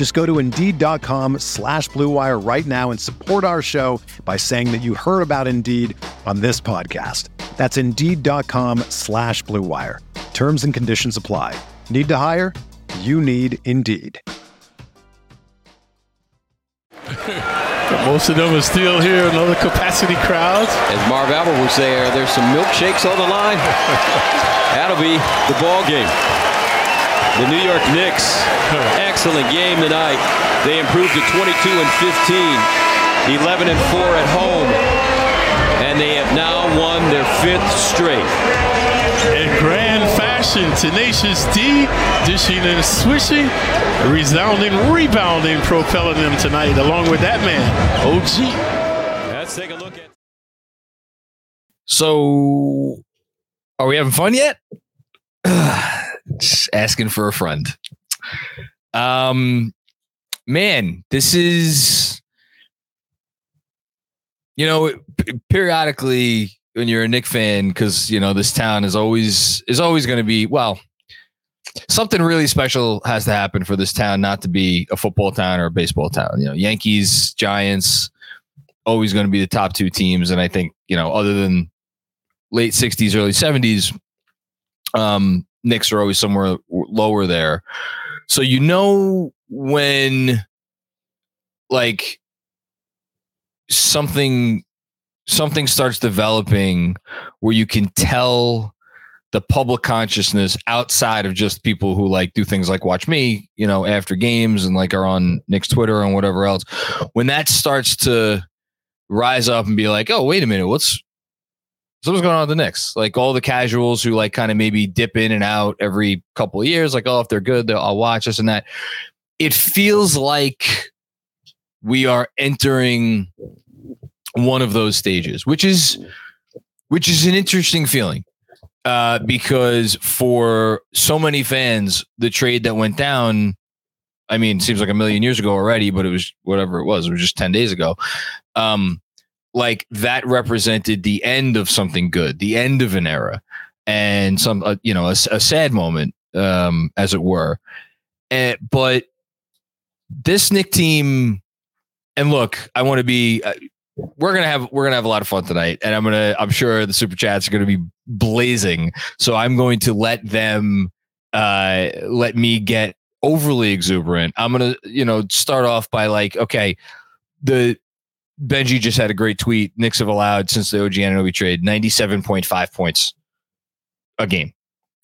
Just go to Indeed.com slash BlueWire right now and support our show by saying that you heard about Indeed on this podcast. That's Indeed.com slash BlueWire. Terms and conditions apply. Need to hire? You need Indeed. Most of them are still here in other capacity crowds. As Marv Albert would say, there's some milkshakes on the line? That'll be the ball game. The New York Knicks, excellent game tonight. They improved to 22 and 15, 11 and 4 at home, and they have now won their fifth straight. In grand fashion, Tenacious D dishing and swishing, resounding, rebounding, propelling them tonight, along with that man, OG. Let's take a look at. So, are we having fun yet? Asking for a friend. Um, man, this is, you know, periodically when you're a Knick fan, because you know this town is always is always going to be well. Something really special has to happen for this town not to be a football town or a baseball town. You know, Yankees, Giants, always going to be the top two teams, and I think you know, other than late '60s, early '70s, um, Knicks are always somewhere lower there. So you know when like something something starts developing where you can tell the public consciousness outside of just people who like do things like watch me, you know, after games and like are on Knick's Twitter and whatever else. When that starts to rise up and be like, oh, wait a minute, what's so what's going on with the Knicks? Like all the casuals who like kind of maybe dip in and out every couple of years, like, oh, if they're good, I'll watch this and that. It feels like we are entering one of those stages, which is which is an interesting feeling. Uh, because for so many fans, the trade that went down, I mean, seems like a million years ago already, but it was whatever it was, it was just 10 days ago. Um, like that represented the end of something good, the end of an era, and some uh, you know a, a, sad moment, um, as it were. And, but this Knick team, and look, I want to be. Uh, we're gonna have we're gonna have a lot of fun tonight, and I'm gonna I'm sure the super chats are gonna be blazing. So I'm going to let them uh let me get overly exuberant. I'm gonna you know start off by like okay the Benji just had a great tweet. Knicks have allowed since the OG Anunoby trade 97.5 points a game,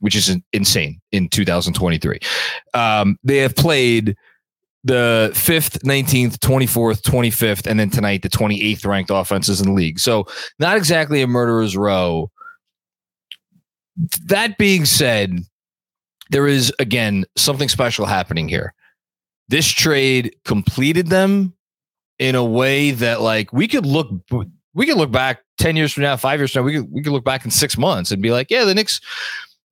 which is insane in 2023. Um, they have played the fifth, 19th, 24th, 25th, and then tonight the 28th ranked offenses in the league. So not exactly a murderer's row. That being said, there is again something special happening here. This trade completed them in a way that like we could look we could look back 10 years from now, five years from now, we could we could look back in six months and be like, yeah, the Knicks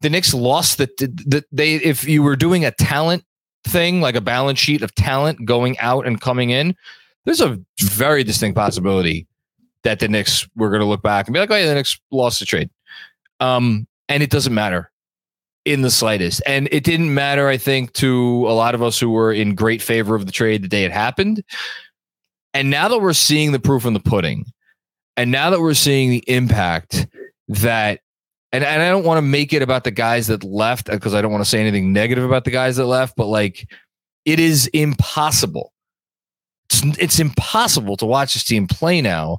the Knicks lost that the, they if you were doing a talent thing, like a balance sheet of talent going out and coming in, there's a very distinct possibility that the Knicks were going to look back and be like, oh yeah, the Knicks lost the trade. Um, and it doesn't matter in the slightest. And it didn't matter, I think, to a lot of us who were in great favor of the trade the day it happened. And now that we're seeing the proof in the pudding, and now that we're seeing the impact that, and, and I don't want to make it about the guys that left uh, because I don't want to say anything negative about the guys that left, but like it is impossible. It's, it's impossible to watch this team play now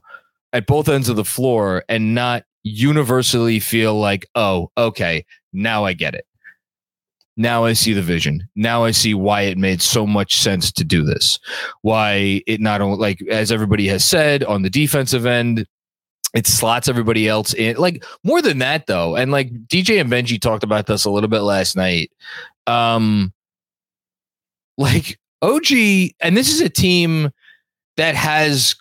at both ends of the floor and not universally feel like, oh, okay, now I get it. Now I see the vision. Now I see why it made so much sense to do this. Why it not only, like, as everybody has said on the defensive end, it slots everybody else in. Like, more than that, though. And like DJ and Benji talked about this a little bit last night. Um, like, OG, and this is a team that has,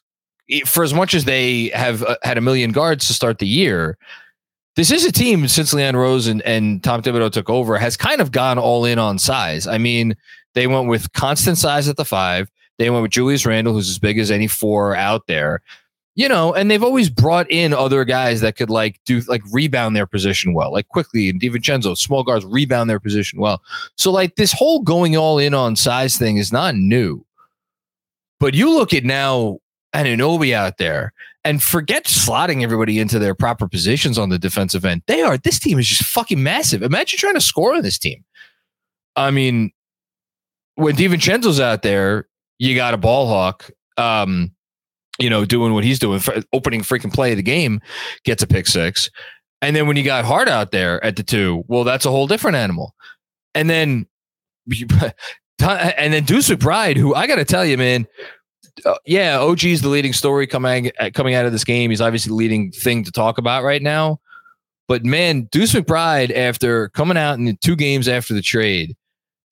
for as much as they have uh, had a million guards to start the year, this is a team since Leon Rose and, and Tom Thibodeau took over has kind of gone all in on size. I mean, they went with constant size at the five. They went with Julius Randle, who's as big as any four out there. You know, and they've always brought in other guys that could like do like rebound their position well, like Quickley and DiVincenzo, small guards rebound their position well. So like this whole going all in on size thing is not new. But you look at now Anunoby out there and forget slotting everybody into their proper positions on the defensive end. They are this team is just fucking massive. Imagine trying to score on this team. I mean, when DiVincenzo's out there, you got a ball hawk. Um, you know, doing what he's doing, opening freaking play of the game, gets a pick six. And then when you got Hart out there at the two, well, that's a whole different animal. And then, and then Deuce McBride, who I got to tell you, man, uh, yeah, OG is the leading story coming uh, coming out of this game. He's obviously the leading thing to talk about right now. But man, Deuce McBride, after coming out in two games after the trade,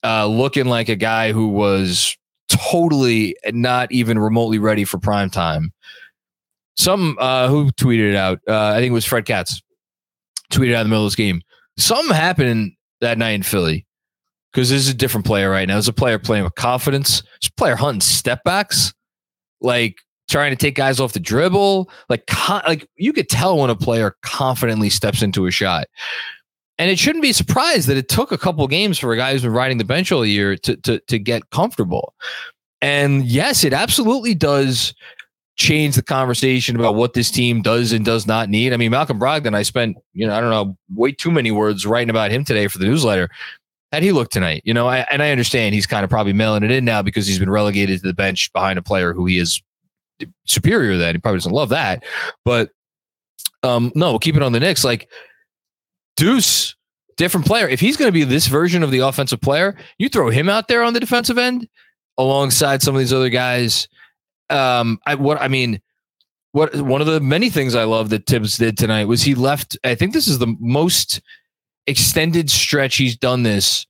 uh, looking like a guy who was totally not even remotely ready for prime time. Some uh, who tweeted it out, uh, I think it was Fred Katz, tweeted out in the middle of this game. Something happened that night in Philly because this is a different player right now. There's a player playing with confidence. A player hunting step backs like trying to take guys off the dribble. Like, like you could tell when a player confidently steps into a shot. And it shouldn't be a surprise that it took a couple games for a guy who's been riding the bench all year to, to, to get comfortable. And yes, it absolutely does change the conversation about what this team does and does not need. I mean, Malcolm Brogdon, I spent, you know, I don't know, way too many words writing about him today for the newsletter. How'd he look tonight? You know, I, and I understand he's kind of probably mailing it in now because he's been relegated to the bench behind a player who he is superior than. He probably doesn't love that. But um, no, we'll keep it on the Knicks. Like Deuce, different player. If he's going to be this version of the offensive player, you throw him out there on the defensive end alongside some of these other guys. Um, I what I mean, what one of the many things I love that Thibs did tonight was he left. I think this is the most extended stretch he's done this,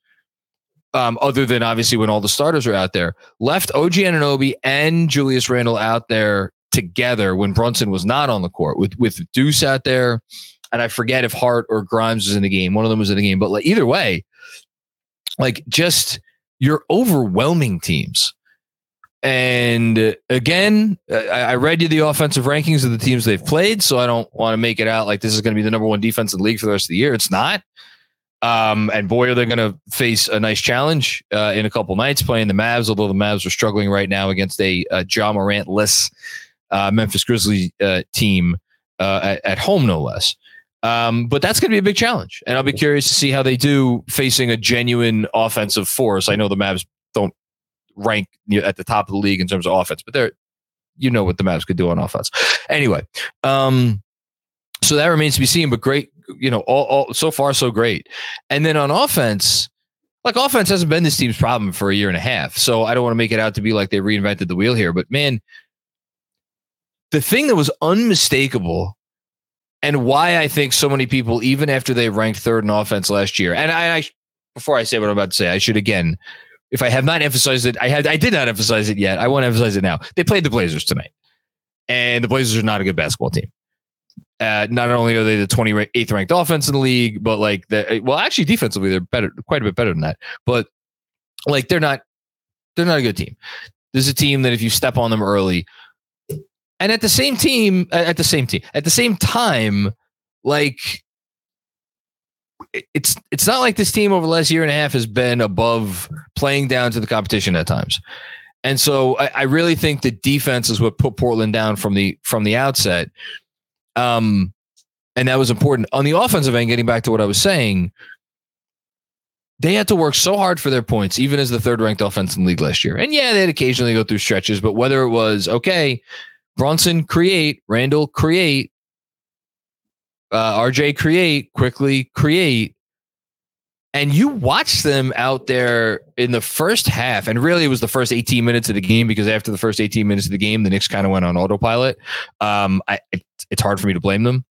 um, other than obviously when all the starters are out there, left OG Anunoby and Julius Randle out there together when Brunson was not on the court with with Deuce out there, and I forget if Hart or Grimes was in the game. One of them was in the game, but like either way, like just you're overwhelming teams. And again, I read you the offensive rankings of the teams they've played, so I don't want to make it out like this is going to be the number one defense in the league for the rest of the year. It's not. Um, and boy, are they going to face a nice challenge uh, in a couple nights playing the Mavs, although the Mavs are struggling right now against a uh, Ja Morant less uh, Memphis Grizzlies uh, team uh, at, at, home, no less. Um, but that's going to be a big challenge. And I'll be curious to see how they do facing a genuine offensive force. I know the Mavs don't rank at the top of the league in terms of offense, but they're you know what the Mavs could do on offense. Anyway, um, so that remains to be seen. But great, you know, all, all so far so great. And then on offense, like offense hasn't been this team's problem for a year and a half. So I don't want to make it out to be like they reinvented the wheel here. But man, the thing that was unmistakable and why I think so many people, even after they ranked third in offense last year, and I, I before I say what I'm about to say, I should again if I have not emphasized it, I had I did not emphasize it yet. I want to emphasize it now. They played the Blazers tonight, and the Blazers are not a good basketball team. Not only are they the 28th ranked offense in the league, but like the eh, well, actually defensively they're better, quite a bit better than that. But like they're not, they're not a good team. This is a team that if you step on them early, and at the same team, at the same team, at the same time, like it's it's not like this team over the last year and a half has been above playing down to the competition at times. And so I, I really think the defense is what put Portland down from the from the outset. Um, and that was important. On the offensive end, getting back to what I was saying, they had to work so hard for their points, even as the third ranked offense in league last year. And yeah, they'd occasionally go through stretches, but whether it was okay, Brunson create, Randle create, uh, RJ create Quickley create, and you watch them out there in the first half, and really it was the first 18 minutes of the game because after the first 18 minutes of the game, the Knicks kind of went on autopilot. Um, I, it, it's hard for me to blame them.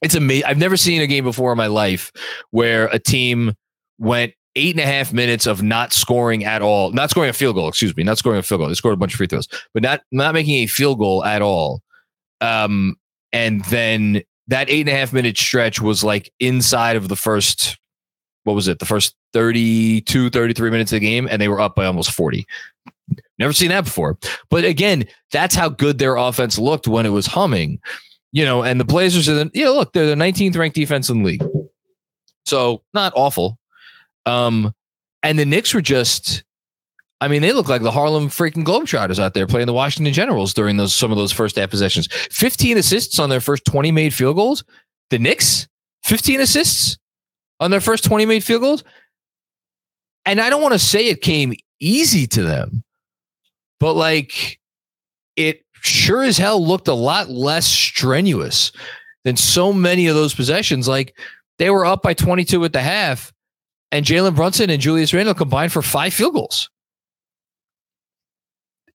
It's amazing. I've never seen a game before in my life where a team went eight and a half minutes of not scoring at all, not scoring a field goal. Excuse me, not scoring a field goal. They scored a bunch of free throws, but not not making a field goal at all. Um, and then that eight and a half minute stretch was like inside of the first what was it? The first 32 33 minutes of the game and they were up by almost 40 never seen that before. But again that's how good their offense looked when it was humming you know and the blazers are the you know look they're the 19th ranked defense in the league. So not awful. Um and the Knicks were just I mean, they look like the Harlem freaking Globetrotters out there playing the Washington Generals during those some of those first half possessions. 15 assists on their first 20 made field goals. The Knicks, 15 assists on their first 20 made field goals. And I don't want to say it came easy to them, but like it sure as hell looked a lot less strenuous than so many of those possessions. Like they were up by 22 at the half, and Jalen Brunson and Julius Randle combined for five field goals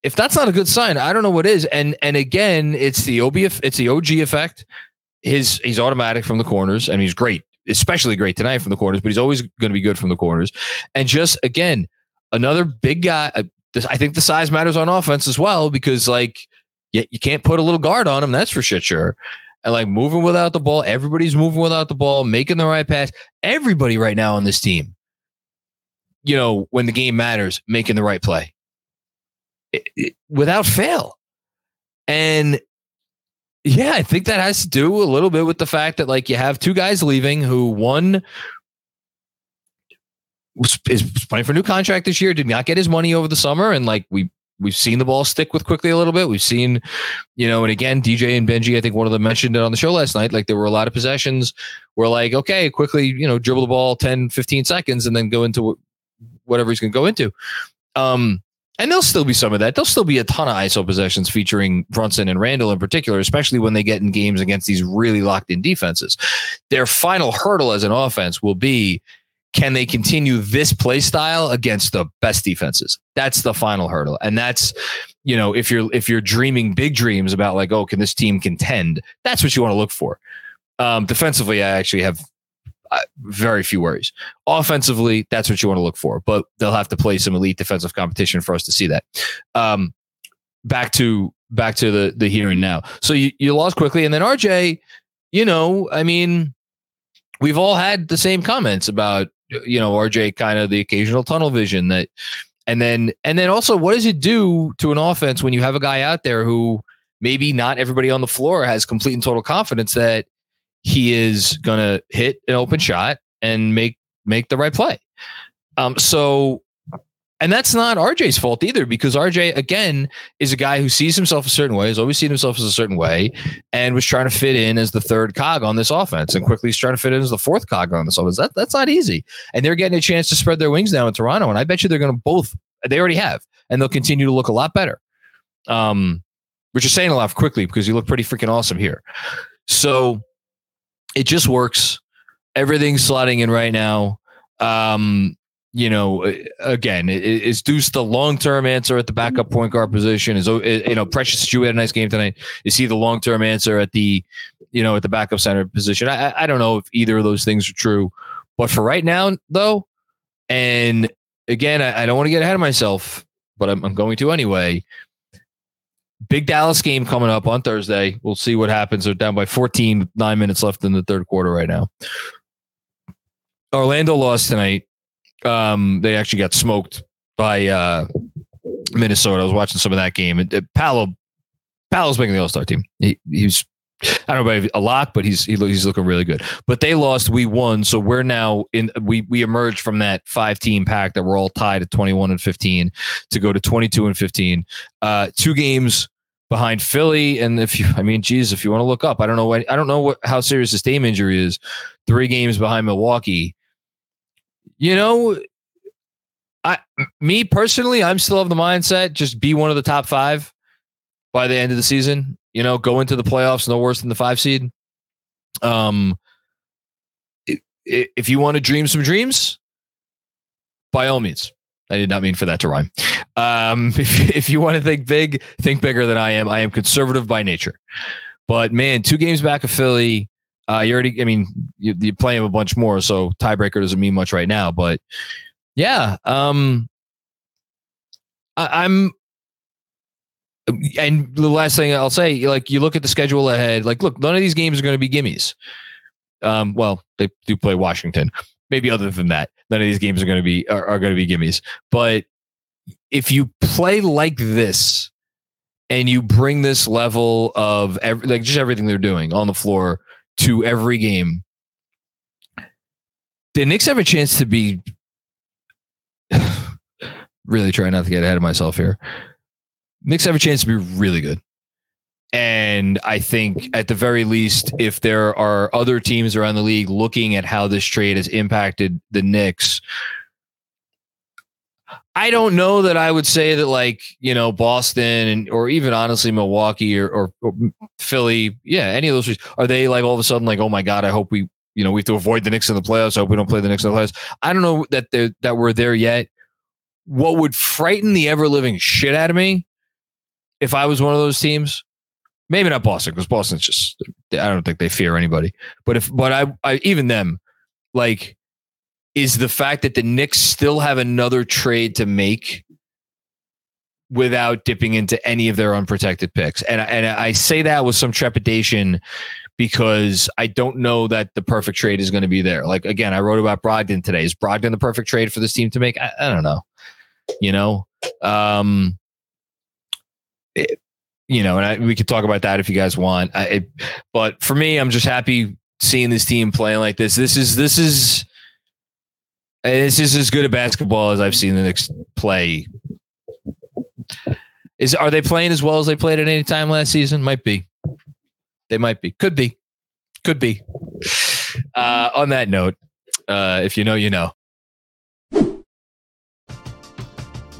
if that's not a good sign, I don't know what is. And and again, it's the OB it's the OG effect. His he's automatic from the corners, and he's great, especially great tonight from the corners. But he's always going to be good from the corners. And just again, another big guy. Uh, I think the size matters on offense as well because like you, you can't put a little guard on him. That's for shit sure. And like moving without the ball, everybody's moving without the ball, making the right pass. Everybody right now on this team, you know, when the game matters, making the right play without fail. And yeah, I think that has to do a little bit with the fact that like you have two guys leaving who one is playing for a new contract this year, did not get his money over the summer, and like we we've seen the ball stick with Quickley a little bit. We've seen, you know, and again, DJ and Benji, I think one of them mentioned it on the show last night. Like there were a lot of possessions where like, okay, Quickley, you know, dribble the ball 10, 15 seconds and then go into whatever he's going to go into. Um, and there'll still be some of that. There'll still be a ton of ISO possessions featuring Brunson and Randle in particular, especially when they get in games against these really locked in defenses. Their final hurdle as an offense will be can they continue this play style against the best defenses? That's the final hurdle. And that's, you know, if you're if you're dreaming big dreams about like, oh, can this team contend? That's what you want to look for. Um, defensively, I actually have very few worries. Offensively, that's what you want to look for, but they'll have to play some elite defensive competition for us to see that. Um, back to back to the the hearing now. So you, you lost Quickley, and then RJ. You know, I mean, we've all had the same comments about you know RJ kind of the occasional tunnel vision that, and then and then also what does it do to an offense when you have a guy out there who maybe not everybody on the floor has complete and total confidence that he is going to hit an open shot and make make the right play. Um, so, and that's not RJ's fault either, because RJ again is a guy who sees himself a certain way, has always seen himself as a certain way, and was trying to fit in as the third cog on this offense, and Quickley is trying to fit in as the fourth cog on this offense. That that's not easy, and they're getting a chance to spread their wings now in Toronto, and I bet you they're going to both. They already have, and they'll continue to look a lot better. Um, which is saying a lot Quickley because you look pretty freaking awesome here. So it just works. Everything's slotting in right now. Um, you know, again, is Deuce the long term answer at the backup point guard position? Is you know Precious Achiuwa had a nice game tonight? Is he the long term answer at the you know at the backup center position? I, I don't know if either of those things are true, but for right now, though, and again, I, I don't want to get ahead of myself, but I'm, I'm going to anyway big Dallas game coming up on Thursday. We'll see what happens. They're down by 14, nine minutes left in the third quarter right now. Orlando lost tonight. Um, they actually got smoked by uh, Minnesota. I was watching some of that game. And, uh, Paolo, Paolo's making the All Star team. He, he's I don't know about a lot, but he's he, he's looking really good. But they lost, we won, so we're now in. We we emerged from that five team pack that we're all tied at twenty one and fifteen to go to twenty two and fifteen. Uh, two games behind Philly. And if you, I mean, geez, if you want to look up, I don't know what, I don't know what, how serious the Dame injury is. Three games behind Milwaukee. You know, I, me personally, I'm still of the mindset just be one of the top five by the end of the season. You know, go into the playoffs no worse than the five seed. Um, if you want to dream some dreams, by all means. I did not mean for that to rhyme. Um, if, if you want to think big, think bigger than I am. I am conservative by nature. But man, two games back of Philly. Uh, you already, I mean, you, you play him a bunch more, so tiebreaker doesn't mean much right now. But yeah, um, I, I'm and the last thing I'll say, like you look at the schedule ahead, like look, none of these games are going to be gimmies. Um, well, they do play Washington. Maybe other than that, none of these games are going to be are, are going to be gimmies. But if you play like this and you bring this level of every, like just everything they're doing on the floor to every game, the Knicks have a chance to be really trying not to get ahead of myself here. Knicks have a chance to be really good. And I think at the very least, if there are other teams around the league looking at how this trade has impacted the Knicks, I don't know that I would say that like, you know, Boston and or even honestly Milwaukee or, or, or Philly, yeah, any of those are they like all of a sudden like, oh my God, I hope we, you know, we have to avoid the Knicks in the playoffs. I hope we don't play the Knicks in the playoffs. I don't know that they that we're there yet. What would frighten the ever living shit out of me if I was one of those teams Maybe not Boston because Boston's just I don't think they fear anybody. But if but I, I even them like is the fact that the Knicks still have another trade to make without dipping into any of their unprotected picks. And and I say that with some trepidation because I don't know that the perfect trade is going to be there. Like again, I wrote about Brogdon today. Is Brogdon the perfect trade for this team to make? I, I don't know. You know, um, it, you know, and I, we could talk about that if you guys want. I, it, but for me, I'm just happy seeing this team playing like this. This is this is this is as good a basketball as I've seen the Knicks play. Is are they playing as well as they played at any time last season? Might be. They might be. Could be. Could be. Uh, on that note, uh, if you know, you know.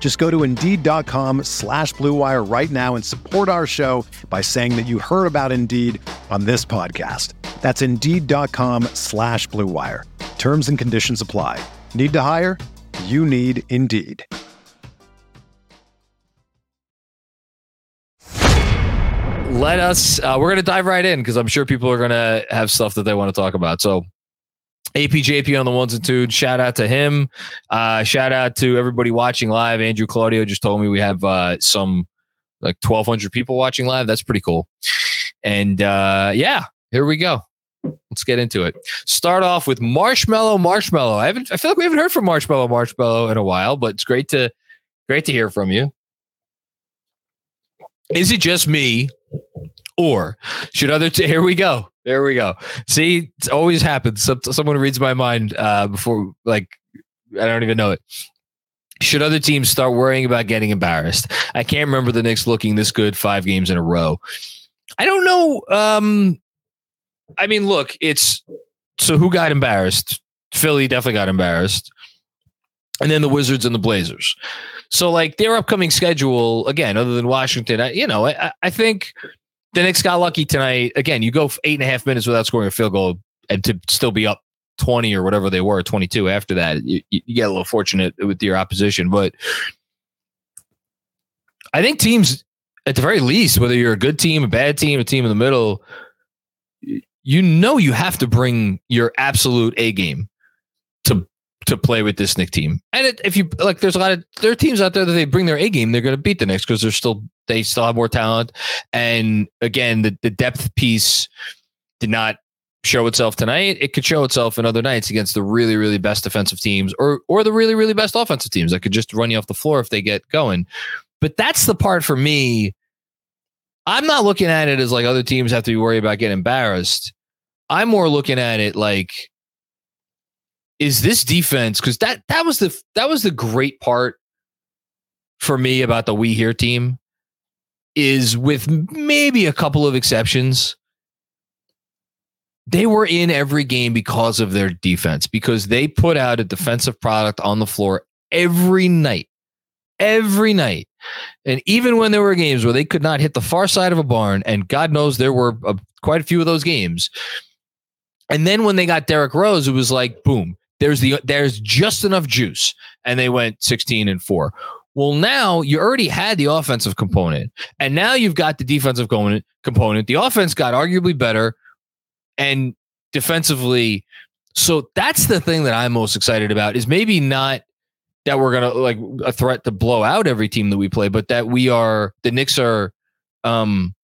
Just go to Indeed.com slash BlueWire right now and support our show by saying that you heard about Indeed on this podcast. That's Indeed.com slash BlueWire. Terms and conditions apply. Need to hire? You need Indeed. Let us, uh, we're going to dive right in because I'm sure people are going to have stuff that they want to talk about. So APJP on the ones and twos. Shout out to him. Uh, shout out to everybody watching live. Andrew Claudio just told me we have uh, some like 1,200 people watching live. That's pretty cool. And uh, yeah, here we go. Let's get into it. Start off with Marshmallow Marshmallow. I haven't. I feel like we haven't heard from Marshmallow Marshmallow in a while, but it's great to great to hear from you. Is it just me, or should other? T- here we go. There we go. See, it always happens. someone reads my mind uh, before, like, I don't even know it. Should other teams start worrying about getting embarrassed? I can't remember the Knicks looking this good five games in a row. I don't know. Um, I mean, look, it's so who got embarrassed? Philly definitely got embarrassed. And then the Wizards and the Blazers. So, like their upcoming schedule, again, other than Washington, I, you know, I, I think the Knicks got lucky tonight. Again, you go eight and a half minutes without scoring a field goal and to still be up 20 or whatever they were, 22 after that, you, you get a little fortunate with your opposition. But I think teams, at the very least, whether you're a good team, a bad team, a team in the middle, you know you have to bring your absolute A game to play with this Knick team. And it, if you like, there's a lot of there are teams out there that they bring their A game, they're going to beat the Knicks because they're still they still have more talent. And again, the the depth piece did not show itself tonight. It could show itself in other nights against the really really best defensive teams or or the really really best offensive teams that could just run you off the floor if they get going. But that's the part for me. I'm not looking at it as like other teams have to be worried about getting embarrassed. I'm more looking at it like is this defense because that that was the that was the great part for me about the we here team is with maybe a couple of exceptions they were in every game because of their defense because they put out a defensive product on the floor every night every night. And even when there were games where they could not hit the far side of a barn and god knows there were a, quite a few of those games. And then when they got Derrick Rose, it was like, boom, there's the there's just enough juice, and they went 16 and four. Well, now you already had the offensive component, and now you've got the defensive component. Component. The offense got arguably better, and defensively. So that's the thing that I'm most excited about. Is maybe not that we're gonna like a threat to blow out every team that we play, but that we are the Knicks are um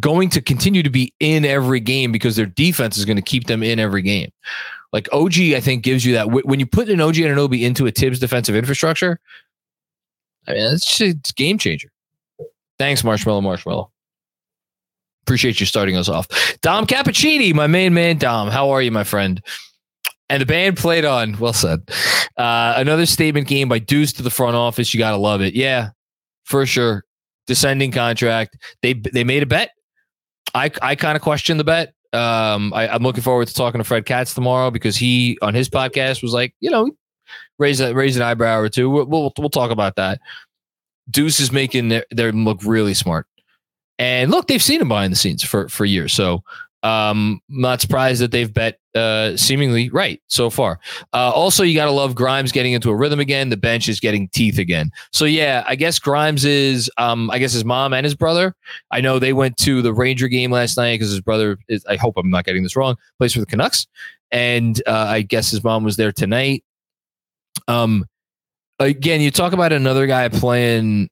going to continue to be in every game because their defense is going to keep them in every game. Like OG, I think gives you that when you put an OG and an OB into a Thibs defensive infrastructure. I mean, it's, it's game changer. Thanks, Marshmallow Marshmallow. Appreciate you starting us off. Dom Cappuccini, my main man, Dom. How are you, my friend? And the band played on, well said. Uh, another statement game by Deuce to the front office. You got to love it. Yeah, for sure. Descending contract. They they made a bet. I I kind of question the bet. Um, I, am looking forward to talking to Fred Katz tomorrow because he on his podcast was like, you know, raise a raise an eyebrow or two. We'll we'll, we'll talk about that. Deuce is making their, them look really smart, and look, they've seen him behind the scenes for for years. So um, not surprised that they've bet uh, seemingly right so far. Uh, also, you got to love Grimes getting into a rhythm again. The bench is getting teeth again. So yeah, I guess Grimes is, um, I guess his mom and his brother. I know they went to the Ranger game last night because his brother is. I hope I'm not getting this wrong. Plays for the Canucks, and uh, I guess his mom was there tonight. Um, again, you talk about another guy playing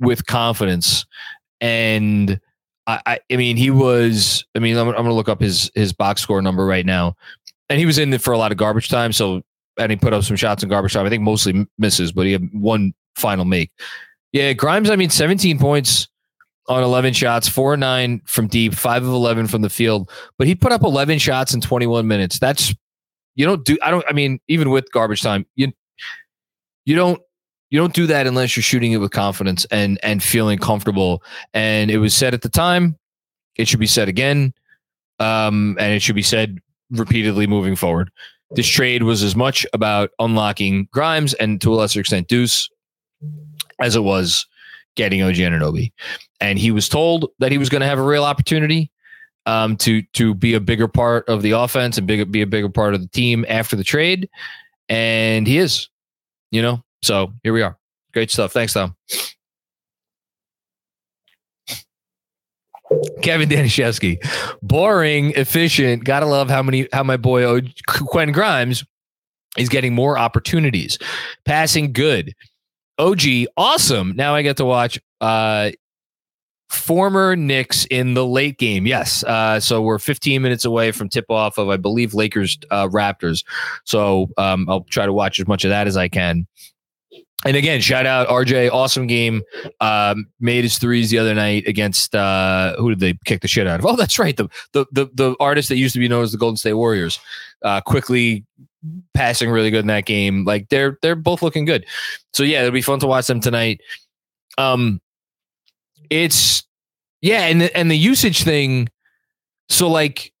with confidence and I, I mean, he was. I mean, I'm, I'm going to look up his his box score number right now, and he was in there for a lot of garbage time. So, and he put up some shots in garbage time. I think mostly misses, but he had one final make. Yeah, Grimes. I mean, 17 points on 11 shots, four nine from deep, five of 11 from the field. But he put up 11 shots in 21 minutes. That's you don't do. I don't. I mean, even with garbage time, you you don't you don't do that unless you're shooting it with confidence and and feeling comfortable. And it was said at the time. It should be said again, um, and it should be said repeatedly moving forward. This trade was as much about unlocking Grimes and to a lesser extent Deuce as it was getting OG Anunoby. And he was told that he was going to have a real opportunity um, to to be a bigger part of the offense and big, be a bigger part of the team after the trade, and he is. You know, so here we are. Great stuff. Thanks, Tom. Kevin Danishevsky. Boring, efficient. Gotta love how many how my boy o- Quentin Grimes is getting more opportunities. Passing good. OG, awesome. Now I get to watch uh former Knicks in the late game. Yes. Uh, so we're 15 minutes away from tip off of, I believe, Lakers uh, Raptors. So um, I'll try to watch as much of that as I can and again, shout out RJ, awesome game. Um, made his threes the other night against uh, who did they kick the shit out of? Oh, that's right, the the the, the artist that used to be known as the Golden State Warriors. Uh, Quickley passing really good in that game. Like they're they're both looking good. So yeah, it'll be fun to watch them tonight. Um, it's yeah, and and the usage thing. So like,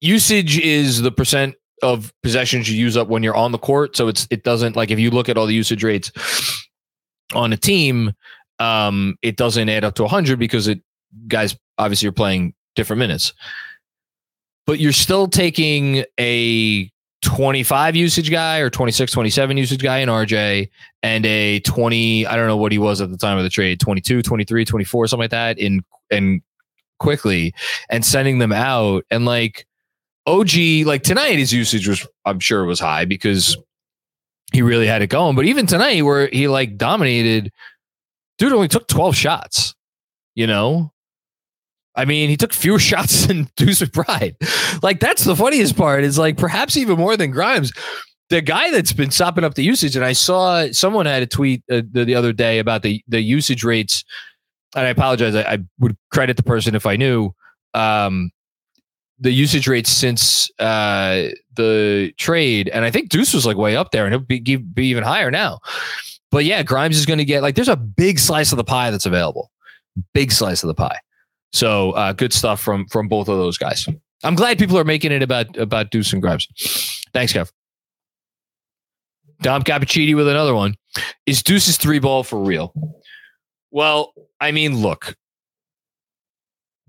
usage is the percent of possessions you use up when you're on the court. So it's it doesn't like if you look at all the usage rates on a team, um, it doesn't add up to 100 because it guys obviously are playing different minutes. But you're still taking a 25 usage guy or 26, 27 usage guy in RJ and a 20, I don't know what he was at the time of the trade, 22, 23, 24, something like that in and Quickley and sending them out and like OG, like tonight, his usage was, I'm sure, it was high because he really had it going. But even tonight, where he like dominated, dude only took 12 shots, you know? I mean, he took fewer shots than Deuce McBride. Like, that's the funniest part is like perhaps even more than Grimes. The guy that's been sopping up the usage, and I saw someone had a tweet uh, the, the other day about the, the usage rates. And I apologize. I, I would credit the person if I knew. Um, the usage rates since uh, the trade, and I think Deuce was like way up there, and he'll be, be even higher now. But yeah, Grimes is going to get like there's a big slice of the pie that's available, big slice of the pie. So uh, good stuff from from both of those guys. I'm glad people are making it about about Deuce and Grimes. Thanks, Kev. Dom Cappuccini with another one. Is Deuce's three ball for real? Well, I mean, look,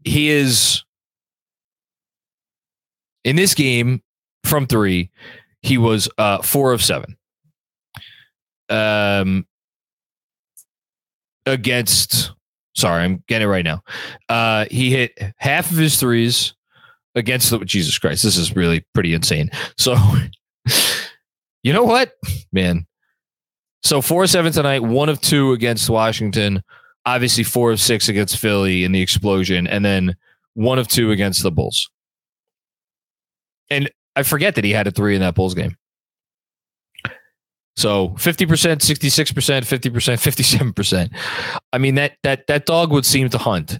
he is in this game from three, he was uh, four of seven. Um, against, sorry, I'm getting it right now. Uh, he hit half of his threes against the Jesus Christ. This is really pretty insane. So, you know what, man? So four of seven tonight, one of two against Washington. Obviously, four of six against Philly in the explosion, and then one of two against the Bulls. And I forget that he had a three in that Bulls game. So 50%, 66%, 50%, 57%. I mean, that that that dog would seem to hunt.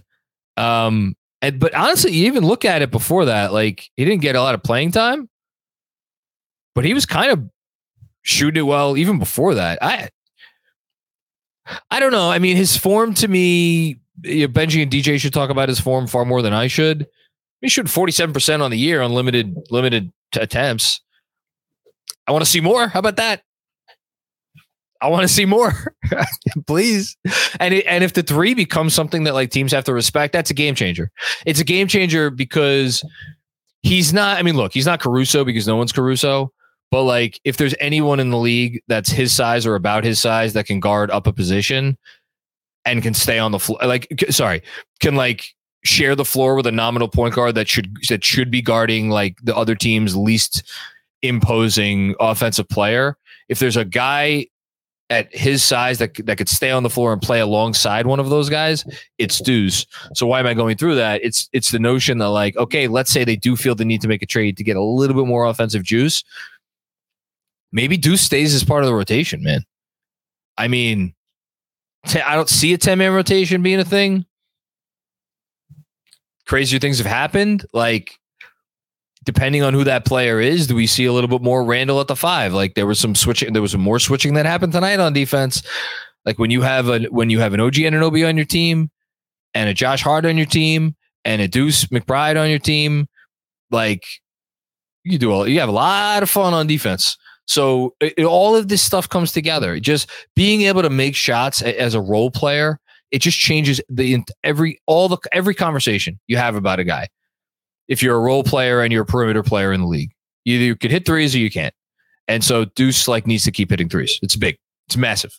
Um, and but honestly, you even look at it before that, like he didn't get a lot of playing time, but he was kind of shooting it well even before that. I I don't know. I mean, his form to me, Benji and DJ should talk about his form far more than I should. He shoot 47% on the year on limited limited attempts. I want to see more. How about that? I want to see more, please. And it, and if the three becomes something that like teams have to respect, that's a game changer. It's a game changer because he's not. I mean, look, he's not Caruso because no one's Caruso. But like, if there's anyone in the league that's his size or about his size that can guard up a position and can stay on the floor, like, sorry, can like share the floor with a nominal point guard that should that should be guarding like the other team's least imposing offensive player. If there's a guy at his size that that could stay on the floor and play alongside one of those guys, it's Deuce. So why am I going through that? It's it's the notion that like, okay, let's say they do feel the need to make a trade to get a little bit more offensive juice. Maybe Deuce stays as part of the rotation, man. I mean, I don't see a 10 man rotation being a thing crazier things have happened. Like, depending on who that player is, do we see a little bit more Randle at the five? Like, there was some switching. There was more switching that happened tonight on defense. Like when you have a when you have an OG Anunoby on your team, and a Josh Hart on your team, and a Deuce McBride on your team, like you do all you have a lot of fun on defense. So it, all of this stuff comes together. Just being able to make shots as a role player it just changes the every all the every conversation you have about a guy. If you're a role player and you're a perimeter player in the league, either you can hit threes or you can't. And so Deuce like needs to keep hitting threes. It's big. It's massive.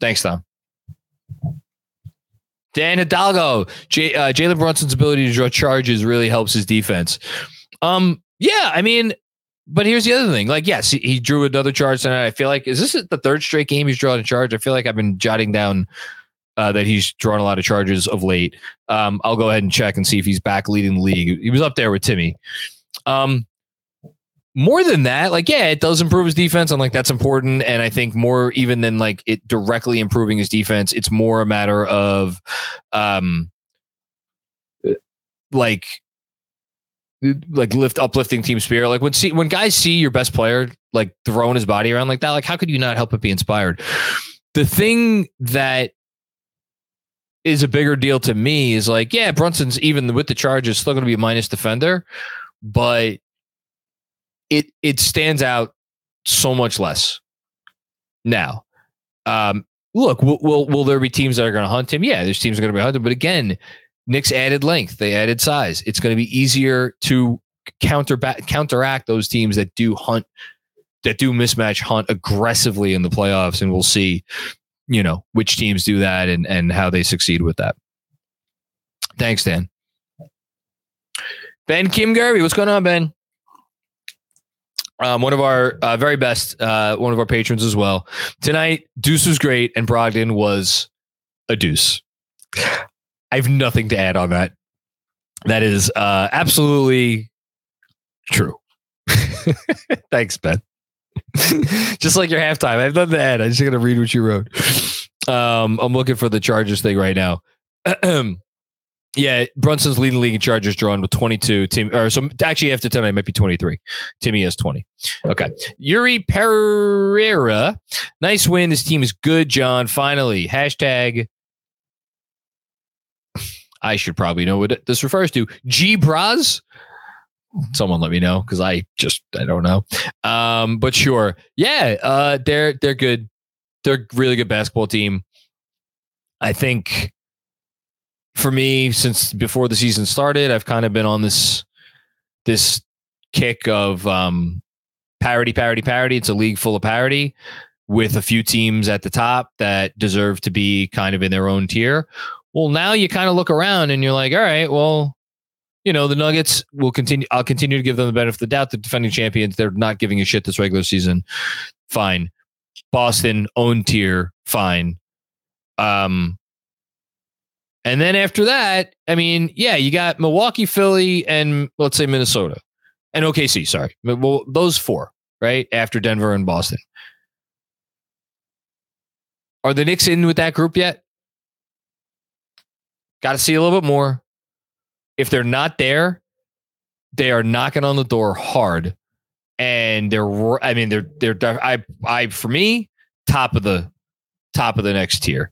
Thanks, Tom. Dan Hidalgo, J- uh, Jalen Brunson's ability to draw charges really helps his defense. Um, yeah, I mean, but here's the other thing. Like, yes, he, he drew another charge tonight. I feel like is this the third straight game he's drawn a charge? I feel like I've been jotting down uh, that he's drawn a lot of charges of late. Um, I'll go ahead and check and see if he's back leading the league. He was up there with Timmy. Um, more than that, like, yeah, it does improve his defense. I'm like, that's important. And I think more even than like it directly improving his defense, it's more a matter of, um, like, like lift uplifting team spirit. Like when see when guys see your best player like throwing his body around like that, like how could you not help but be inspired? The thing that is a bigger deal to me is like, yeah, Brunson's even with the charges still going to be a minus defender, but it it stands out so much less now. Um, look, will, will will there be teams that are going to hunt him? Yeah, there's teams that are going to be hunted, but again, Knicks added length, they added size. It's going to be easier to counter counteract those teams that do hunt that do mismatch hunt aggressively in the playoffs, and we'll see you know which teams do that and and how they succeed with that. Thanks, Dan. Ben Kim Garvey, what's going on, Ben? Um, one of our uh, very best, uh, one of our patrons as well. Tonight, Deuce was great, and Brogdon was a deuce. I have nothing to add on that. That is uh, absolutely true. Thanks, Ben. just like your halftime. I have to add. I'm just to read what you wrote. Um, I'm looking for the Chargers thing right now. yeah, Brunson's leading league in Chargers drawn with 22. Tim, or so actually after tonight might be 23. Timmy has 20. Okay. Yuri Pereira. Nice win. This team is good, John. Finally. Hashtag I should probably know what this refers to. G Bras. Someone let me know because I just I don't know. Um, but sure, yeah, uh, they're they're good. They're really good basketball team. I think for me, since before the season started, I've kind of been on this this kick of um, parity, parity, parity. It's a league full of parity with a few teams at the top that deserve to be kind of in their own tier. Well, now you kind of look around and you're like, all right, well, you know, the Nuggets will continue. I'll continue to give them the benefit of the doubt. The defending champions, they're not giving a shit this regular season. Fine. Boston, own tier, fine. Um, and then after that, I mean, yeah, you got Milwaukee, Philly, and let's say Minnesota and OKC. Sorry, well, those four, right after Denver and Boston. Are the Knicks in with that group yet? Got to see a little bit more. If they're not there, they are knocking on the door hard, and they're. I mean, they're they're. I I for me, top of the top of the next tier.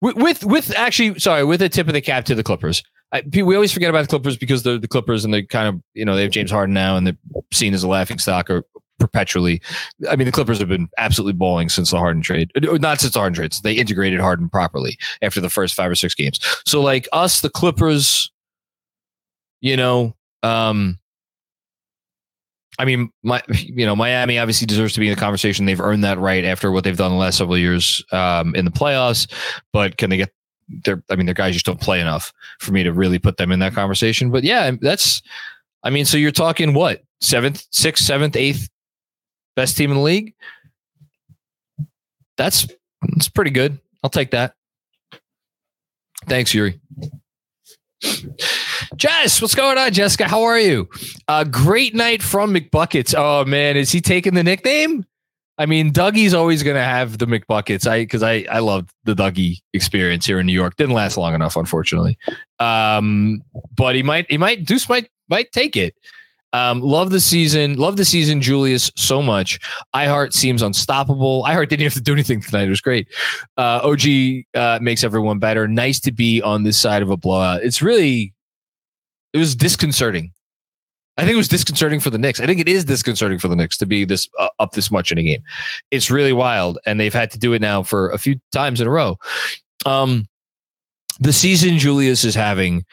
With, with with actually, sorry, with a tip of the cap to the Clippers. I, we always forget about the Clippers because they're the Clippers and they kind of you know they have James Harden now and they're seen as a laughing stock or perpetually. I mean, the Clippers have been absolutely balling since the Harden trade. Uh, not since the Harden trade. They integrated Harden properly after the first five or six games. So, like us, the Clippers, you know, um, I mean, my, you know, Miami obviously deserves to be in the conversation. They've earned that right after what they've done the last several years um, in the playoffs. But can they get their? I mean, their guys just don't play enough for me to really put them in that conversation. But yeah, that's. I mean, so you're talking what seventh, sixth, seventh, eighth best team in the league. That's that's pretty good. I'll take that. Thanks, Yuri. Jess, what's going on, Jessica? How are you? A great night from McBuckets. Oh man, is he taking the nickname? I mean, Dougie's always going to have the McBuckets. I because I I loved the Dougie experience here in New York. Didn't last long enough, unfortunately. Um, but he might he might Deuce might might take it. Um, love the season. Love the season, Julius, so much. iHeart seems unstoppable. iHeart didn't have to do anything tonight. It was great. Uh, OG uh, makes everyone better. Nice to be on this side of a blowout. It's really, it was disconcerting. I think it was disconcerting for the Knicks. I think it is disconcerting for the Knicks to be this uh, up this much in a game. It's really wild, and they've had to do it now for a few times in a row. Um, the season Julius is having.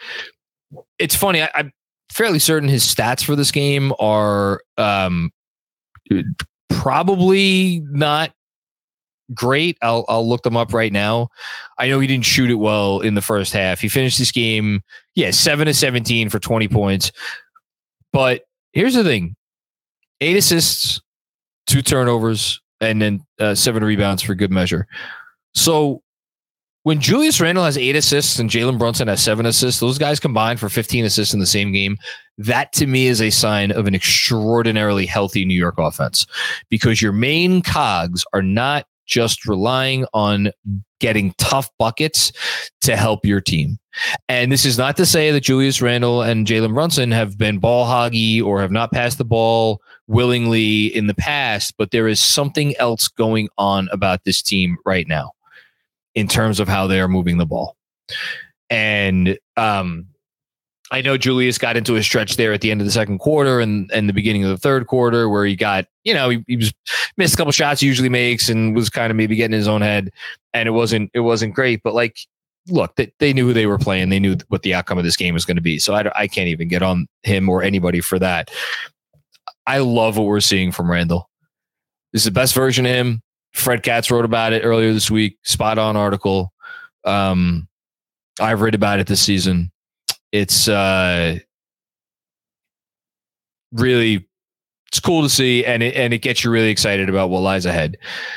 It's funny. I, I fairly certain his stats for this game are um, probably not great. I'll I'll look them up right now. I know he didn't shoot it well in the first half. He finished this game, yeah, seven to seventeen for twenty points. But here's the thing: eight assists, two turnovers, and then uh, seven rebounds for good measure. So when Julius Randle has eight assists and Jalen Brunson has seven assists, those guys combined for 15 assists in the same game. That to me is a sign of an extraordinarily healthy New York offense because your main cogs are not just relying on getting tough buckets to help your team. And this is not to say that Julius Randle and Jalen Brunson have been ball hoggy or have not passed the ball willingly in the past, but there is something else going on about this team right now in terms of how they are moving the ball. And um, I know Julius got into a stretch there at the end of the second quarter and, and the beginning of the third quarter where he got, you know, he, he was missed a couple shots he usually makes and was kind of maybe getting his own head. And it wasn't it wasn't great. But like, look, they, they knew who they were playing. They knew what the outcome of this game was going to be. So I, I can't even get on him or anybody for that. I love what we're seeing from Randle. This is the best version of him. Fred Katz wrote about it earlier this week. Spot on article. Um, I've read about it this season. It's uh, really it's cool to see, and it and it gets you really excited about what lies ahead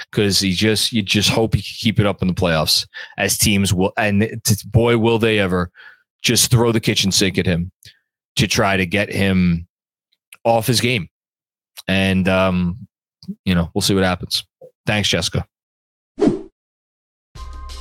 because you just you just hope he can keep it up in the playoffs as teams will, and boy will they ever just throw the kitchen sink at him to try to get him off his game, and um, you know we'll see what happens. Thanks, Jessica.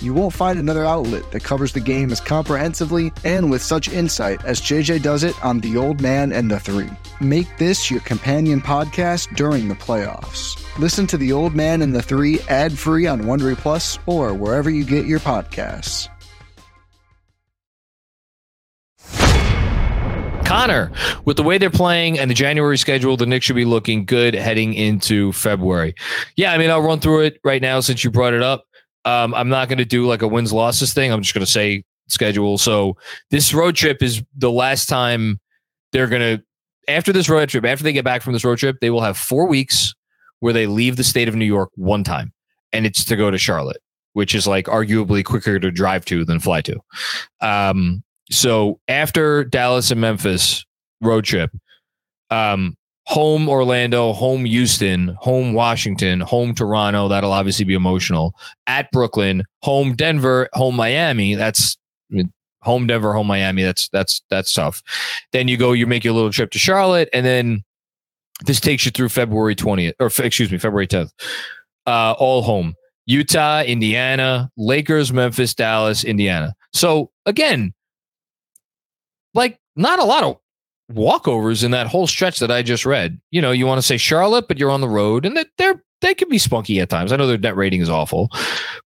You won't find another outlet that covers the game as comprehensively and with such insight as JJ does it on The Old Man and the Three. Make this your companion podcast during the playoffs. Listen to The Old Man and the Three ad free on Wondery Plus or wherever you get your podcasts. Connor, with the way they're playing and the January schedule, the Knicks should be looking good heading into February. Yeah, I mean, I'll run through it right now since you brought it up. Um, I'm not going to do like a wins losses thing. I'm just going to say schedule. So this road trip is the last time they're going to, after this road trip, after they get back from this road trip, they will have four weeks where they leave the state of New York one time, and it's to go to Charlotte, which is like arguably quicker to drive to than fly to. Um, so after Dallas and Memphis road trip, um, home Orlando, home Houston, home Washington, home Toronto. That'll obviously be emotional. At Brooklyn, home Denver, home Miami. That's home Denver, home Miami. That's that's that's tough. Then you go, you make your little trip to Charlotte, and then this takes you through February twentieth, or excuse me, February tenth. Uh, all home. Utah, Indiana, Lakers, Memphis, Dallas, Indiana. So again, like not a lot of walkovers in that whole stretch that I just read. You know, you want to say Charlotte, but you're on the road, and that they're they can be spunky at times. I know their net rating is awful.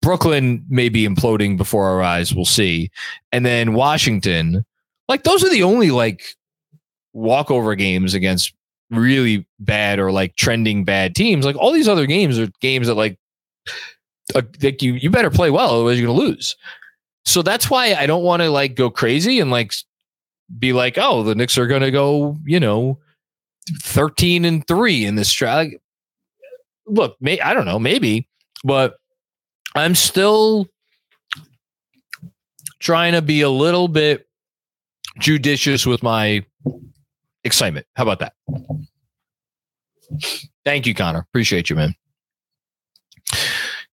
Brooklyn may be imploding before our eyes. We'll see. And then Washington, like those are the only like walkover games against really bad or like trending bad teams. Like all these other games are games that like, uh, like you you better play well, otherwise you're gonna lose. So that's why I don't want to like go crazy and like be like, oh, the Knicks are going to go, you know, 13 and 3 in this track. Look, may, I don't know, maybe, but I'm still trying to be a little bit judicious with my excitement. How about that? Thank you, Connor. Appreciate you, man.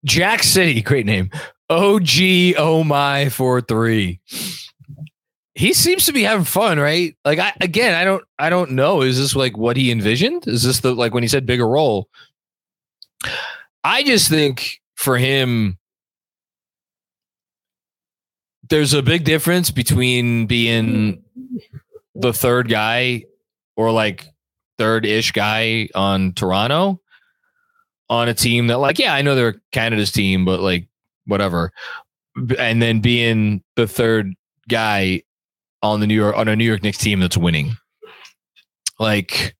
Jack City, great name. OG Oh My 4 3 he seems to be having fun, right? Like I again, I don't I don't know. Is this like what he envisioned? Is this the like when he said bigger role? I just think for him there's a big difference between being the third guy or like third-ish guy on Toronto on a team that like yeah, I know they're Canada's team, but like whatever. And then being the third guy on the New York on a New York Knicks team that's winning. Like,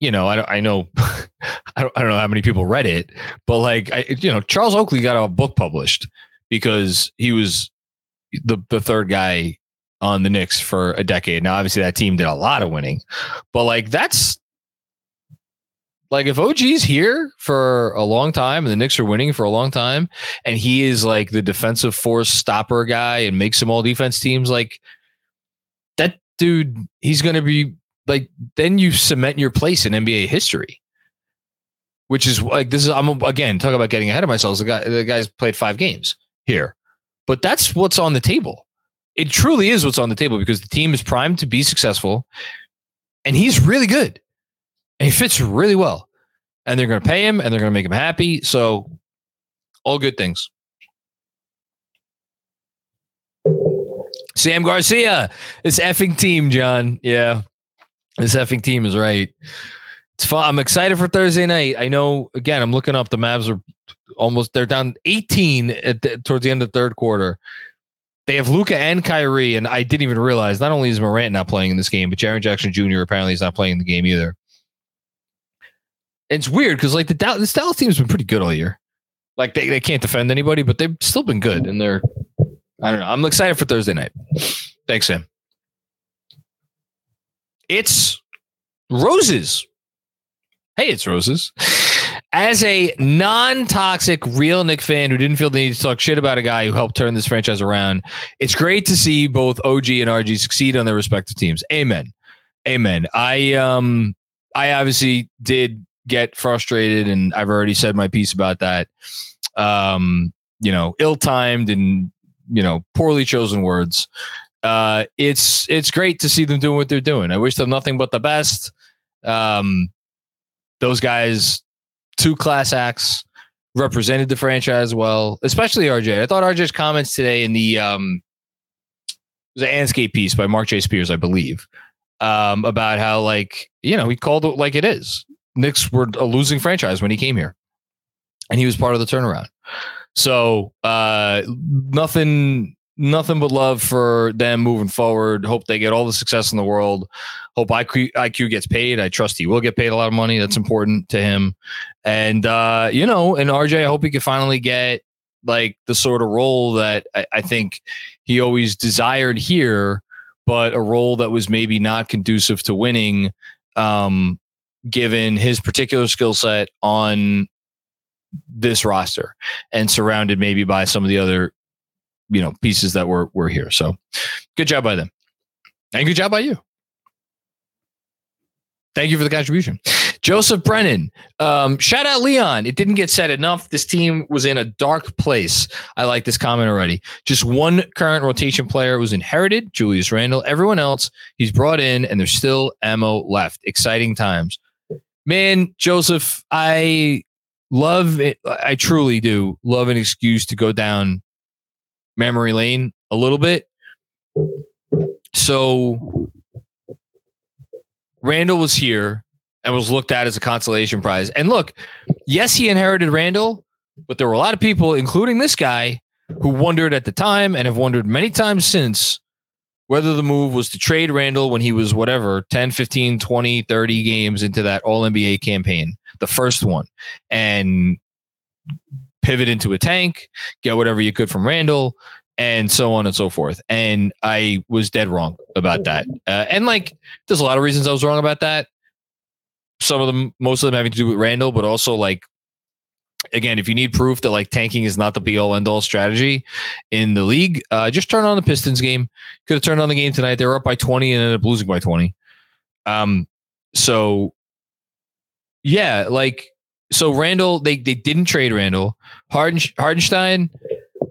you know, I I know I don't I don't know how many people read it, but like I you know Charles Oakley got a book published because he was the the third guy on the Knicks for a decade. Now, obviously, that team did a lot of winning, but like that's like if OG's here for a long time and the Knicks are winning for a long time, and he is like the defensive force stopper guy and makes some all defense teams, like that dude, he's gonna be like then you cement your place in NBA history. Which is like this is I'm again talking about getting ahead of myself. The guy the guy's played five games here. But that's what's on the table. It truly is what's on the table because the team is primed to be successful and he's really good and he fits really well. And they're going to pay him and they're going to make him happy. So, all good things. Sam Garcia, this effing team, John. Yeah. This effing team is right. It's fun. I'm excited for Thursday night. I know. Again, I'm looking up. The Mavs are almost. They're down 18 at the, towards the end of the third quarter. They have Luka and Kyrie, and I didn't even realize. Not only is Morant not playing in this game, but Jaren Jackson Jr. apparently is not playing the game either. It's weird because like the Dallas, Dallas team has been pretty good all year. Like they, they can't defend anybody, but they've still been good, and they're. I don't know. I'm excited for Thursday night. Thanks, Sam. It's roses. Hey, it's roses. As a non toxic real Knick fan who didn't feel the need to talk shit about a guy who helped turn this franchise around, it's great to see both OG and RJ succeed on their respective teams. Amen. Amen. I um I obviously did get frustrated and I've already said my piece about that. Um, you know, ill-timed and you know, poorly chosen words. Uh it's it's great to see them doing what they're doing. I wish them nothing but the best. Um those guys two class acts, represented the franchise well, especially RJ. I thought RJ's comments today in the um it was an Andscape piece by Mark J. Spears, I believe, um, about how like, you know, he called it like it is. Knicks were a losing franchise when he came here. And he was part of the turnaround. So uh nothing nothing but love for them moving forward. Hope they get all the success in the world. Hope IQ, IQ gets paid. I trust he will get paid a lot of money. That's important to him. And, uh, you know, and RJ, I hope he can finally get like the sort of role that I, I think he always desired here, but a role that was maybe not conducive to winning, um, given his particular skill set on this roster and surrounded maybe by some of the other you know pieces that were were here. So good job by them, and good job by you. Thank you for the contribution. Joseph Brennan. Um, shout out Leon. It didn't get said enough. This team was in a dark place. I like this comment already. Just one current rotation player was inherited, Julius Randle. Everyone else he's brought in, and there's still ammo left. Exciting times. Man, Joseph, I love it. I truly do love an excuse to go down memory lane a little bit. So Randle was here and was looked at as a consolation prize. And look, yes, he inherited Randle, but there were a lot of people, including this guy, who wondered at the time and have wondered many times since whether the move was to trade Randle when he was whatever 10, 15, 20, 30 games into that all NBA campaign, the first one, and pivot into a tank, get whatever you could from Randle, and so on and so forth. And I was dead wrong about that. Uh, and like, there's a lot of reasons I was wrong about that. Some of them, most of them having to do with Randle, but also like, again, if you need proof that like tanking is not the be all end all strategy in the league, uh, just turn on the Pistons game. Could have turned on the game tonight. They were up by 20 and ended up losing by 20. Um, so yeah, like so Randle, they they didn't trade Randle. Harden, Hartenstein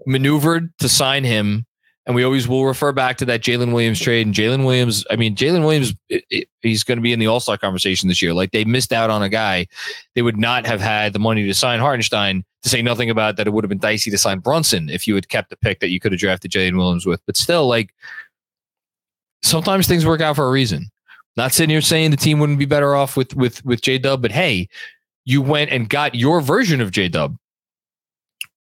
maneuvered to sign him, and we always will refer back to that Jalen Williams trade. And Jalen Williams, I mean, Jalen Williams, it, it, he's going to be in the All Star conversation this year. Like they missed out on a guy they would not have had the money to sign Hartenstein. To say nothing about that, it would have been dicey to sign Brunson if you had kept the pick that you could have drafted Jalen Williams with. But still, like sometimes things work out for a reason. Not sitting here saying the team wouldn't be better off with with with J Dub, but hey, you went and got your version of J Dub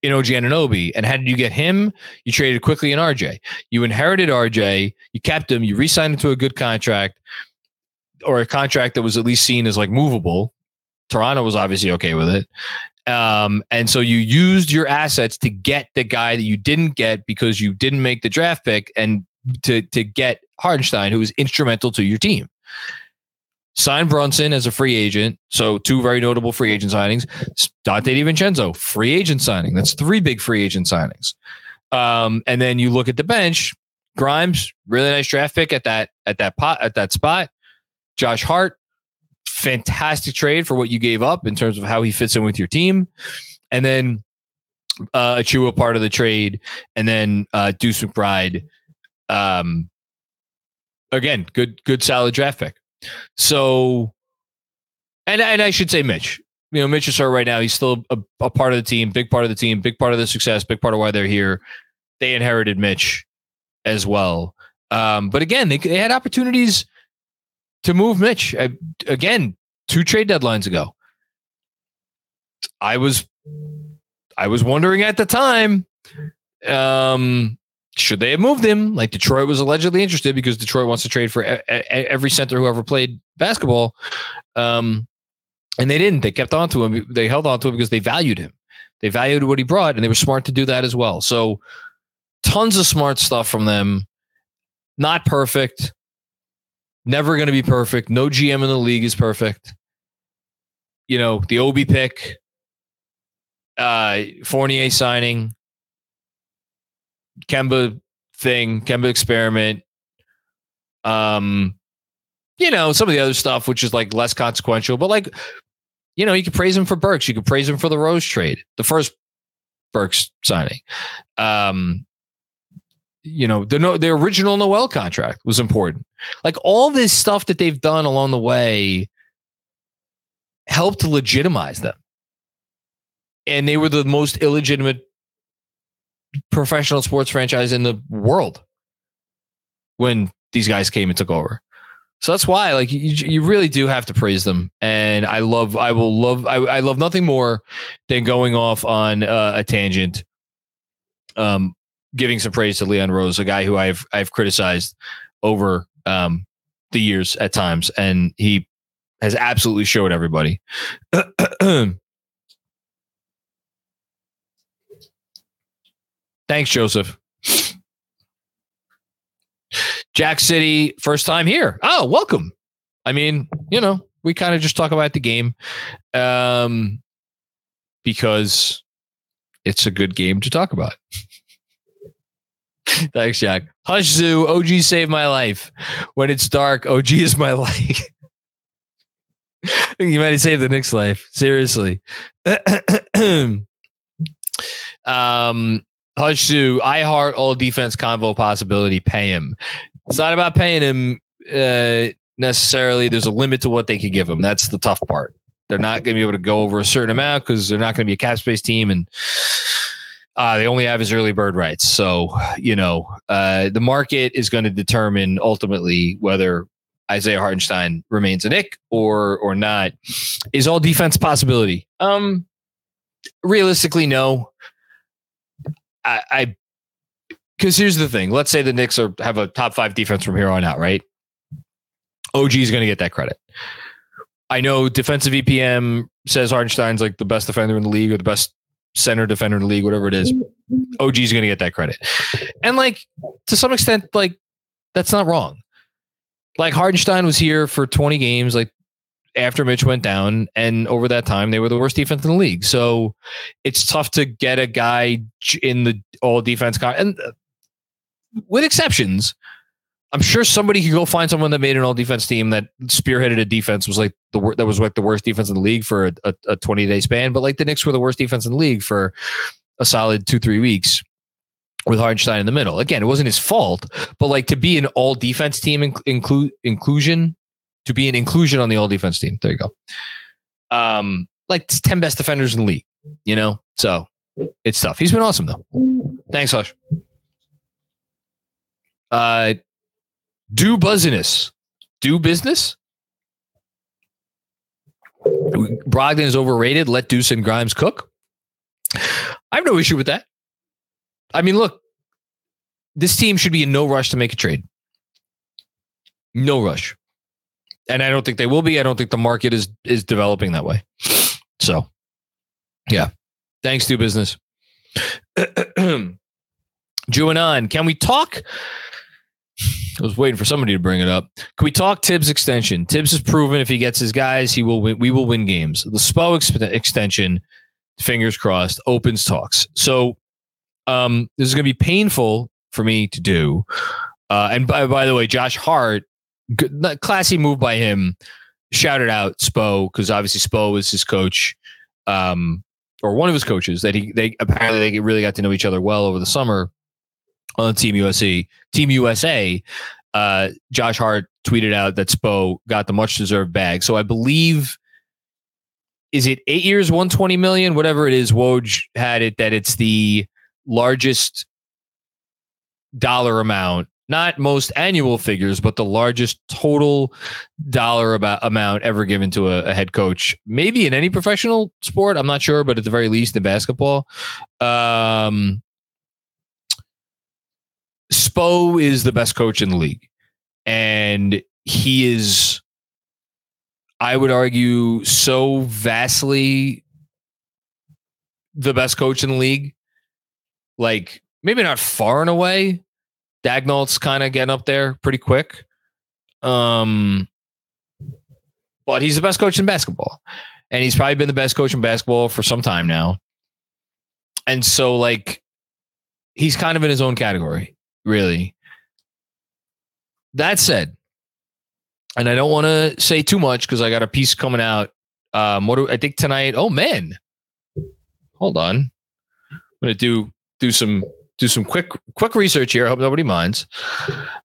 in OG Anunoby. And how did you get him? You traded Quickley in RJ. You inherited RJ, you kept him, you re signed him to a good contract or a contract that was at least seen as like movable. Toronto was obviously okay with it. Um, and so you used your assets to get the guy that you didn't get because you didn't make the draft pick and to to get Hartenstein, who was instrumental to your team. Signed Brunson as a free agent. So two very notable free agent signings. Donte DiVincenzo, free agent signing. That's three big free agent signings. Um, and then you look at the bench, Grimes, really nice draft pick at that at that pot at that spot. Josh Hart, fantastic trade for what you gave up in terms of how he fits in with your team. And then uh Achiuwa part of the trade, and then uh Deuce McBride. Um again, good, good solid draft pick. So, and and I should say Mitch. You know, Mitch is hurt right now. He's still a, a part of the team, big part of the team, big part of the success, big part of why they're here. They inherited Mitch as well. Um, but again, they, they had opportunities to move Mitch. I, again, two trade deadlines ago. I was I was wondering at the time, um, should they have moved him? Like Detroit was allegedly interested because Detroit wants to trade for a, a, every center who ever played basketball. Um, and they didn't. They kept on to him. They held on to him because they valued him. They valued what he brought, and they were smart to do that as well. So, tons of smart stuff from them. Not perfect. Never going to be perfect. No GM in the league is perfect. You know, the Obi pick, uh, Fournier signing, Kemba thing, Kemba experiment. Um, you know, some of the other stuff, which is like less consequential, but like, you know, you could praise him for Burks. You could praise him for the Rose trade, the first Burks signing. Um, you know, the no, the original Noel contract was important. Like all this stuff that they've done along the way helped legitimize them. And they were the most illegitimate professional sports franchise in the world when these guys came and took over. So that's why, like, you, you really do have to praise them. And I love, I will love, I, I love nothing more than going off on uh, a tangent, um, giving some praise to Leon Rose, a guy who I've I've criticized over um, the years at times, and he has absolutely showed everybody. Thanks, Joseph. Jack City, first time here. Oh, welcome. I mean, you know, we kind of just talk about the game um, because it's a good game to talk about. Thanks, Jack. Hush Zoo, OG saved my life. When it's dark, OG is my life. you might have saved the Knicks' life. Seriously. um, Zoo, I heart all defense convo possibility. Pay him. It's not about paying him uh, necessarily. There's a limit to what they can give him. That's the tough part. They're not going to be able to go over a certain amount because they're not going to be a cap space team and uh, they only have his early bird rights. So, you know, uh, the market is going to determine ultimately whether Isaiah Hartenstein remains a Knick or or not. Is all defense possibility? Um, realistically, no. I, because here's the thing. Let's say the Knicks are have a top five defense from here on out, right? OG is going to get that credit. I know defensive EPM says Hartenstein's like the best defender in the league or the best center defender in the league, whatever it is. OG is going to get that credit. And like to some extent, like that's not wrong. Like Hartenstein was here for 20 games, like after Mitch went down, and over that time they were the worst defense in the league. So it's tough to get a guy in the all defense con- and uh, with exceptions. I'm sure somebody could go find someone that made an all defense team that spearheaded a defense was like the wor- that was like the worst defense in the league for a, a, a 20 day span. But like the Knicks were the worst defense in the league for a solid two three weeks with Hartenstein in the middle. Again, it wasn't his fault, but like to be an all defense team include inclusion to be an inclusion on the all defense team. There you go. Um, like 10 best defenders in the league, you know? So it's tough. He's been awesome though. Thanks, Hush. Uh, do business. do business. Brogdon is overrated. Let Deuce and Grimes cook. I have no issue with that. I mean, look, this team should be in no rush to make a trade. No rush and I don't think they will be. I don't think the market is is developing that way. So, yeah. Thanks to business. Juanon, can we talk? I was waiting for somebody to bring it up. Can we talk Thibs extension? Thibs has proven if he gets his guys, he will win. We will win games. The Spo ex- extension, fingers crossed, opens talks. So, um, this is going to be painful for me to do. Uh, and by, by the way, Josh Hart good, classy move by him. Shouted out Spo because obviously Spo was his coach, um, or one of his coaches that he they apparently they really got to know each other well over the summer on Team USA. Team USA, uh, Josh Hart tweeted out that Spo got the much deserved bag. So I believe is it eight years, 120 million, whatever it is, Woj had it that it's the largest dollar amount not most annual figures, but the largest total dollar about amount ever given to a, a, head coach, maybe in any professional sport. I'm not sure, but at the very least in basketball. Um, Spo is the best coach in the league, and he is, I would argue, so vastly the best coach in the league. Like maybe not far and away, Daigneault's kind of getting up there pretty quick. Um, but he's the best coach in basketball. And he's probably been the best coach in basketball for some time now. And so, like, he's kind of in his own category, really. That said, and I don't want to say too much because I got a piece coming out. Um, what do I think tonight? Oh man, hold on. I'm gonna do do some do some quick quick research here. I hope nobody minds,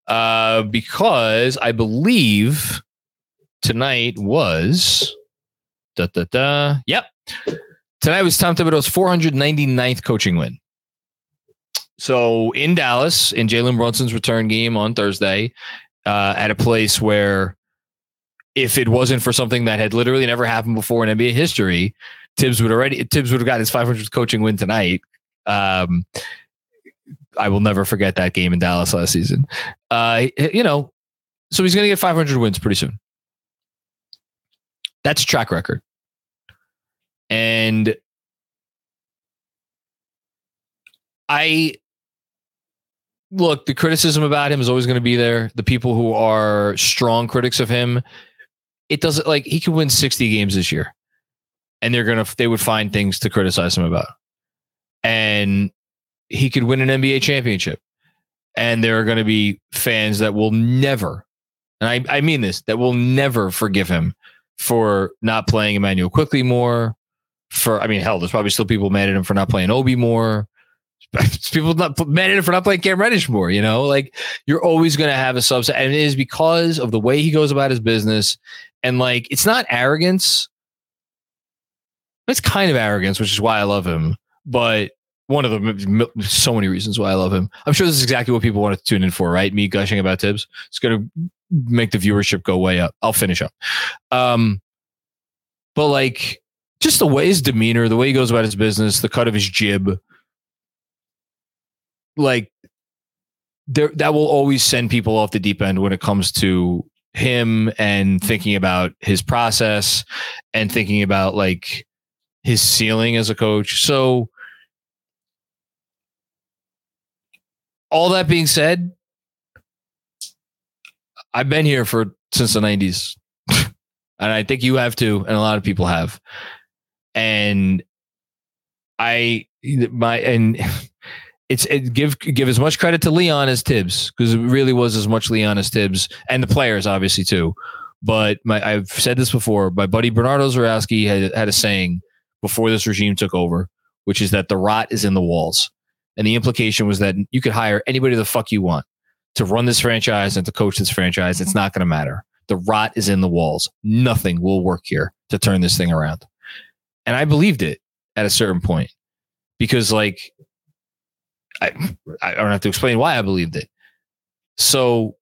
uh, because I believe tonight was da da da. Yep, tonight was Tom Thibodeau's 499th coaching win. So in Dallas, in Jalen Brunson's return game on Thursday, uh, at a place where if it wasn't for something that had literally never happened before in NBA history, Thibs would already Thibs would have got his 500th coaching win tonight. Um, I will never forget that game in Dallas last season. Uh, you know, so he's going to get 500 wins pretty soon. That's track record. And I look, the criticism about him is always going to be there. The people who are strong critics of him, it doesn't like he could win 60 games this year and they're going to, they would find things to criticize him about. And he could win an NBA championship. And there are going to be fans that will never, and I, I mean this, that will never forgive him for not playing Immanuel Quickley more. For I mean, hell, there's probably still people mad at him for not playing Obi more. People not mad at him for not playing Cam Reddish more. You know, like you're always going to have a subset, and it is because of the way he goes about his business. And like, it's not arrogance. It's kind of arrogance, which is why I love him. But one of the so many reasons why I love him. I'm sure this is exactly what people want to tune in for, right? Me gushing about Thibs. It's going to make the viewership go way up. I'll finish up. Um, but like just the way his demeanor, the way he goes about his business, the cut of his jib, like there that will always send people off the deep end when it comes to him and thinking about his process and thinking about like his ceiling as a coach. So all that being said, I've been here for since the 90s. and I think you have too, and a lot of people have. And I my and it's it, give give as much credit to Leon as Thibs because it really was as much Leon as Thibs and the players obviously too. But my I've said this before. My buddy Bernardo Zarowski had had a saying before this regime took over, which is that the rot is in the walls. And the implication was that you could hire anybody the fuck you want to run this franchise and to coach this franchise. It's not going to matter. The rot is in the walls. Nothing will work here to turn this thing around. And I believed it at a certain point because, like, I, I don't have to explain why I believed it. So,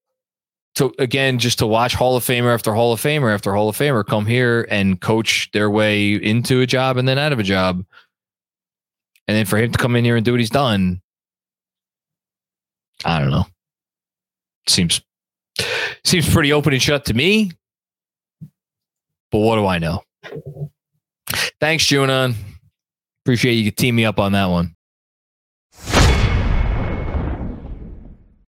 to again, just to watch Hall of Famer after Hall of Famer after Hall of Famer come here and coach their way into a job and then out of a job and then for him to come in here and do what he's done, I don't know. Seems seems pretty open and shut to me. But what do I know? Thanks, Junon. Appreciate you could team me up on that one.